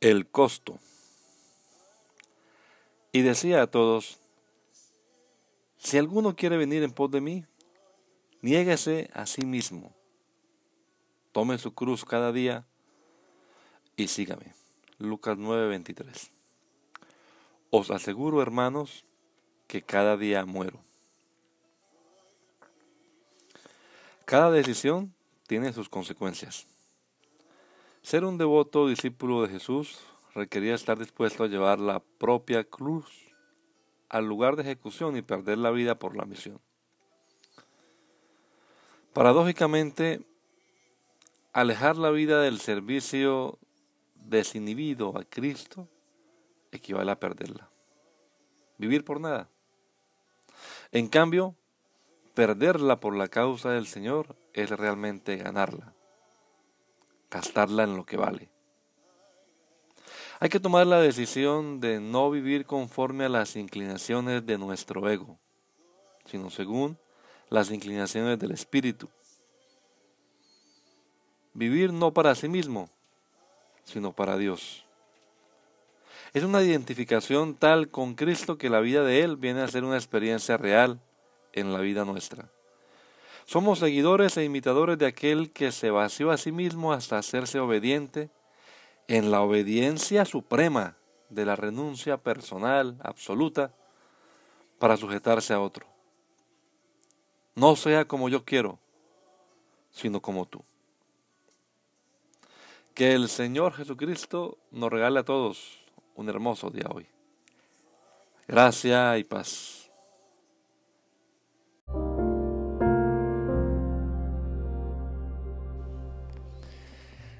El costo. Y decía a todos, si alguno quiere venir en pos de mí, niéguese a sí mismo, tome su cruz cada día y sígame. Lucas 9:23. Os aseguro, hermanos, que cada día muero. Cada decisión tiene sus consecuencias. Ser un devoto discípulo de Jesús requería estar dispuesto a llevar la propia cruz al lugar de ejecución y perder la vida por la misión. Paradójicamente, alejar la vida del servicio desinhibido a Cristo equivale a perderla. Vivir por nada. En cambio, perderla por la causa del Señor es realmente ganarla gastarla en lo que vale. Hay que tomar la decisión de no vivir conforme a las inclinaciones de nuestro ego, sino según las inclinaciones del Espíritu. Vivir no para sí mismo, sino para Dios. Es una identificación tal con Cristo que la vida de Él viene a ser una experiencia real en la vida nuestra. Somos seguidores e imitadores de aquel que se vació a sí mismo hasta hacerse obediente en la obediencia suprema de la renuncia personal absoluta para sujetarse a otro. No sea como yo quiero, sino como tú. Que el Señor Jesucristo nos regale a todos un hermoso día hoy. Gracia y paz.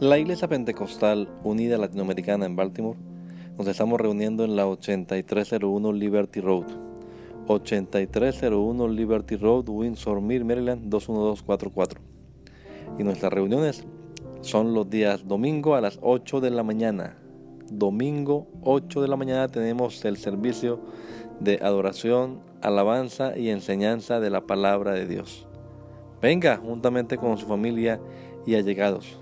La Iglesia Pentecostal Unida Latinoamericana en Baltimore nos estamos reuniendo en la 8301 Liberty Road. 8301 Liberty Road, Windsor Mill, Maryland 21244. Y nuestras reuniones son los días domingo a las 8 de la mañana. Domingo 8 de la mañana tenemos el servicio de adoración, alabanza y enseñanza de la palabra de Dios. Venga juntamente con su familia y allegados